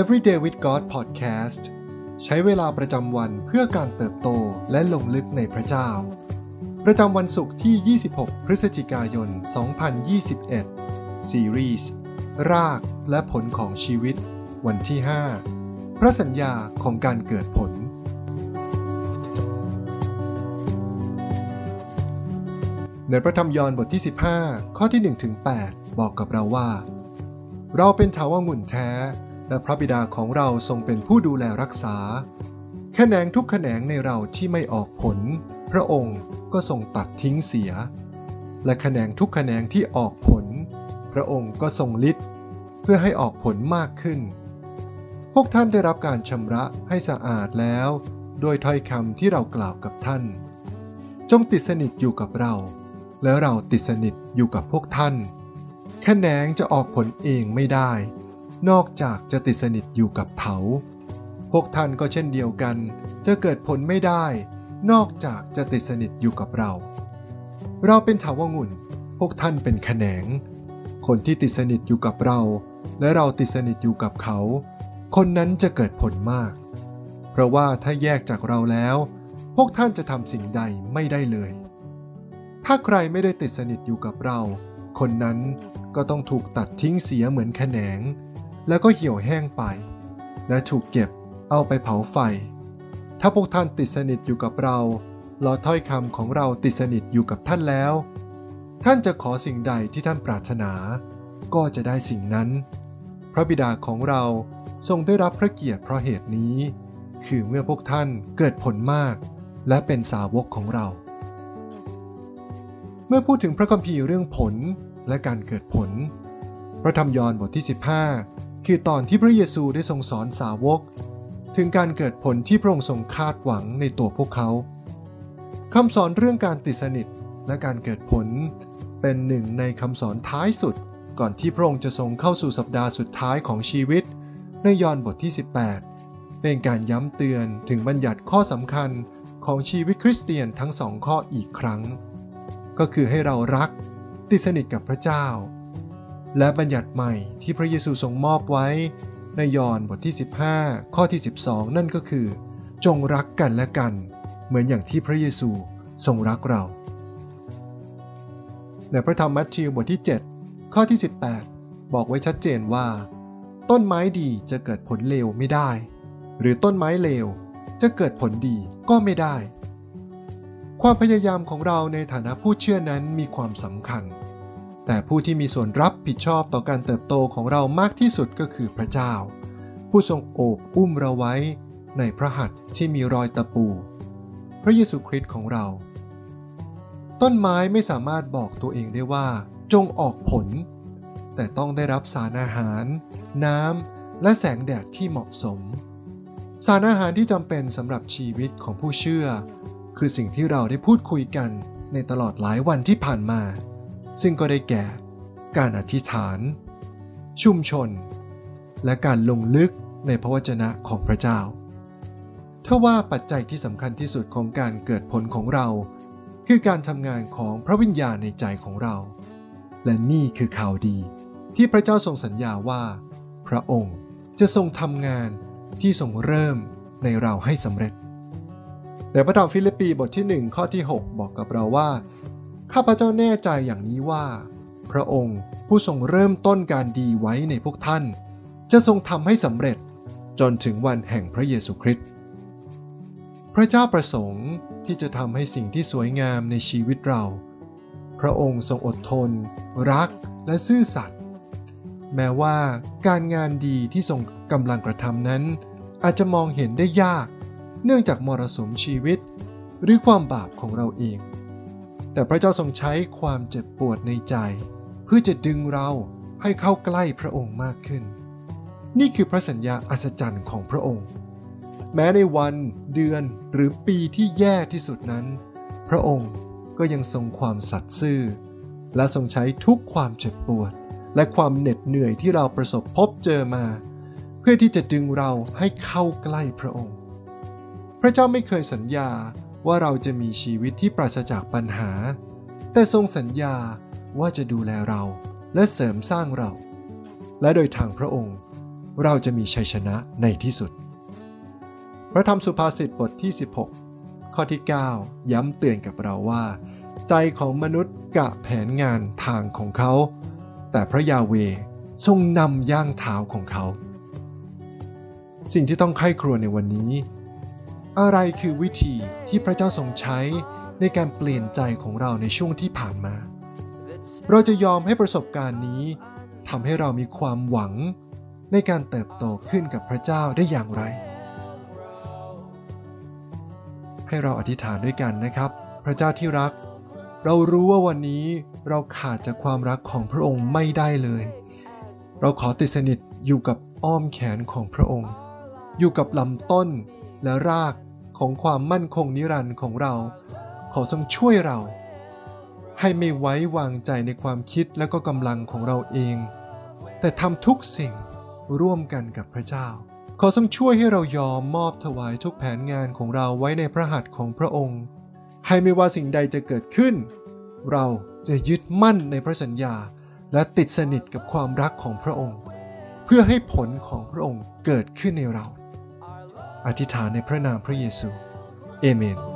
Everyday with God Podcast ใช้เวลาประจำวันเพื่อการเติบโตและลงลึกในพระเจ้า ประจำวันศุกร์ที่ 26 พฤศจิกายน 2021 ซีรีส์รากและผลของชีวิต วันที่ 5 พระสัญญาของการเกิดผล ในพระธรรมยอห์นบทที่ 15 ข้อที่1ถึง8บอกกับเราว่า เราเป็นถาวงุ่นแท้ และพระบิดาของเราทรงเป็นผู้ดูแลรักษา แขนงทุกแขนงในเราที่ไม่ออกผล พระองค์ก็ทรงตัดทิ้งเสีย และแขนงทุกแขนงที่ออกผล พระองค์ก็ทรงฤทธิ์เพื่อให้ออกผลมากขึ้น พวกท่านได้รับการชำระให้สะอาดแล้วโดยถ้อยคำที่เรากล่าวกับท่าน จงติดสนิทอยู่กับเรา แล้วเราติดสนิทอยู่กับพวกท่าน แขนงจะออกผลเองไม่ได้ นอกจากจะติดสนิทอยู่กับเขาพวกท่านก็เช่นเดียวกัน จะเกิดผลไม่ได้ นอกจากจะติดสนิทอยู่กับเรา เราเป็นเถาวงุ่น พวกท่านเป็นแขนง คนที่ติดสนิทอยู่กับเรา และเราติดสนิทอยู่กับเขา คนนั้นจะเกิดผลมาก เพราะว่าถ้าแยกจากเราแล้ว พวกท่านจะทำสิ่งใดไม่ได้เลย ถ้าใครไม่ได้ติดสนิทอยู่กับเรา คนนั้นก็ต้องถูกตัดทิ้งเสียเหมือนแขนง แล้วก็เหี่ยวแห้งไป และถูกเก็บเอาไปเผาไฟ ถ้าพวกท่านติดสนิทอยู่กับเรารอถ้อยคำของเราติดสนิทอยู่กับท่านแล้ว ท่านจะขอสิ่งใดที่ท่านปรารถนา ก็จะได้สิ่งนั้น พระบิดาของเราทรงได้รับพระเกียรติเพราะเหตุนี้ คือเมื่อพวกท่านเกิดผลมาก และเป็นสาวกของเรา เมื่อพูดถึงพระคัมภีร์เรื่องผลและการเกิดผล พระธรรมยอห์นบทที่ 15 คือตอนที่พระเยซูได้ทรงสอนสาวก ถึงการเกิดผลที่พระองค์ทรงคาดหวังในตัวพวกเขาคำสอนเรื่องการติดสนิทและการเกิดผล เป็นหนึ่งในคำสอนท้ายสุด ก่อนที่พระองค์จะทรงเข้าสู่สัปดาห์สุดท้ายของชีวิต ในยอห์นบทที่ 18 เป็นการย้ำเตือนถึงบัญญัติข้อสำคัญของชีวิตคริสเตียนทั้งสองข้ออีกครั้ง ก็คือให้เรารักติดสนิทกับพระเจ้า และบัญญัติใหม่ที่พระเยซูทรงมอบไว้ ในยอห์นบทที่ 15 ข้อที่ 12 นั่นก็คือ จงรักกันและกัน เหมือนอย่างที่พระเยซูทรงรักเรา ในพระธรรมมัทธิวบทที่ 7 ข้อที่ 18 บอกไว้ชัดเจนว่า ต้นไม้ดีจะเกิดผลเลวไม่ได้ หรือต้นไม้เลวจะเกิดผลดีก็ไม่ได้ ความพยายามของเราในฐานะผู้เชื่อนั้นมีความสำคัญ แต่ผู้ที่มีส่วนรับผิดชอบต่อการเติบโตของเรามากที่สุดก็คือพระเจ้า ผู้ทรงโอบอุ้มเราไว้ในพระหัตถ์ที่มีรอยตะปู พระเยซูคริสต์ของเรา ต้นไม้ไม่สามารถบอกตัวเองได้ว่า จงออกผล แต่ต้องได้รับสารอาหาร น้ำและแสงแดดที่เหมาะสม สารอาหารที่จำเป็นสำหรับชีวิตของผู้เชื่อ คือสิ่งที่เราได้พูดคุยกันในตลอดหลายวันที่ผ่านมา ซึ่งก็ได้แก่ การอธิษฐาน ชุมชน และการลงลึกในพระวจนะของพระเจ้า ถ้าว่าปัจจัยที่สำคัญที่สุดของการเกิดผลของเรา คือการทำงานของพระวิญญาณในใจของเรา และนี่คือข่าวดีที่พระเจ้าทรงสัญญาว่า พระองค์จะทรงทำงานที่ทรงเริ่มในเราให้สำเร็จ แต่พระธรรมฟิลิปปีบทที่ 1 ข้อที่ 6 บอกกับเราว่า ข้าพเจ้าแน่ใจอย่างนี้ว่า พระองค์ผู้ทรงเริ่มต้นการดีไว้ในพวกท่าน จะทรงทำให้สำเร็จจนถึงวันแห่งพระเยซูคริสต์พระเจ้าประสงค์ที่จะทำให้สิ่งที่สวยงามในชีวิตเรา พระองค์ทรงอดทน รักและซื่อสัตย์แม้ว่าการงานดีที่ทรงกำลังกระทำนั้น อาจจะมองเห็นได้ยาก เนื่องจากมรสุมชีวิต หรือความบาปของเราเอง แต่พระเจ้าทรงใช้ความเจ็บปวดในใจ เพื่อจะดึงเราให้เข้าใกล้พระองค์มากขึ้น นี่คือพระสัญญาอัศจรรย์ของพระองค์ แม้ในวันเดือนหรือปีที่แย่ที่สุดนั้น พระองค์ก็ยังทรงความสัตย์ซื่อ และทรงใช้ทุกความเจ็บปวด และความเหน็ดเหนื่อยที่เราประสบพบเจอมา เพื่อที่จะดึงเราให้เข้าใกล้พระองค์ พระเจ้าไม่เคยสัญญา ว่าเราจะมีชีวิตที่ปราศจากปัญหา แต่ทรงสัญญาว่าจะดูแลเราและเสริมสร้างเรา และโดยทางพระองค์ เราจะมีชัยชนะในที่สุด พระธรรมสุภาษิตบทที่ 16 ข้อที่ 9 ย้ำเตือนกับเราว่า ใจของมนุษย์กะแผนงานทางของเขา แต่พระยาเวทรงนำย่างเท้าของเขา สิ่งที่ต้องไข้ครัวในวันนี้ อะไรคือวิธีที่พระเจ้าทรงใช้ในการเปลี่ยนใจของเราในช่วงที่ผ่านมา เราจะยอมให้ประสบการณ์นี้ทำให้เรามีความหวังในการเติบโตขึ้นกับพระเจ้าได้อย่างไร ให้เราอธิษฐานด้วยกันนะครับ พระเจ้าที่รัก เรารู้ว่าวันนี้เราขาดจากความรักของพระองค์ไม่ได้เลย เราขอติดสนิทอยู่กับอ้อมแขนของพระองค์ อยู่กับลำต้นและราก ของความมั่นคงนิรันดร์ของเรา ขอทรงช่วยเรา ให้ไม่ไว้วางใจในความคิดและก็กำลังของเราเอง แต่ทำทุกสิ่งร่วมกันกับพระเจ้า ขอทรงช่วยให้เรายอมมอบถวายทุกแผนงานของเราไว้ในพระหัตถ์ของพระองค์ ให้ไม่ว่าสิ่งใดจะเกิดขึ้น เราจะยึดมั่นในพระสัญญา และติดสนิทกับความรักของพระองค์ เพื่อให้ผลของพระองค์เกิดขึ้นในเรา อธิษฐานในพระนามพระเยซู เอเมน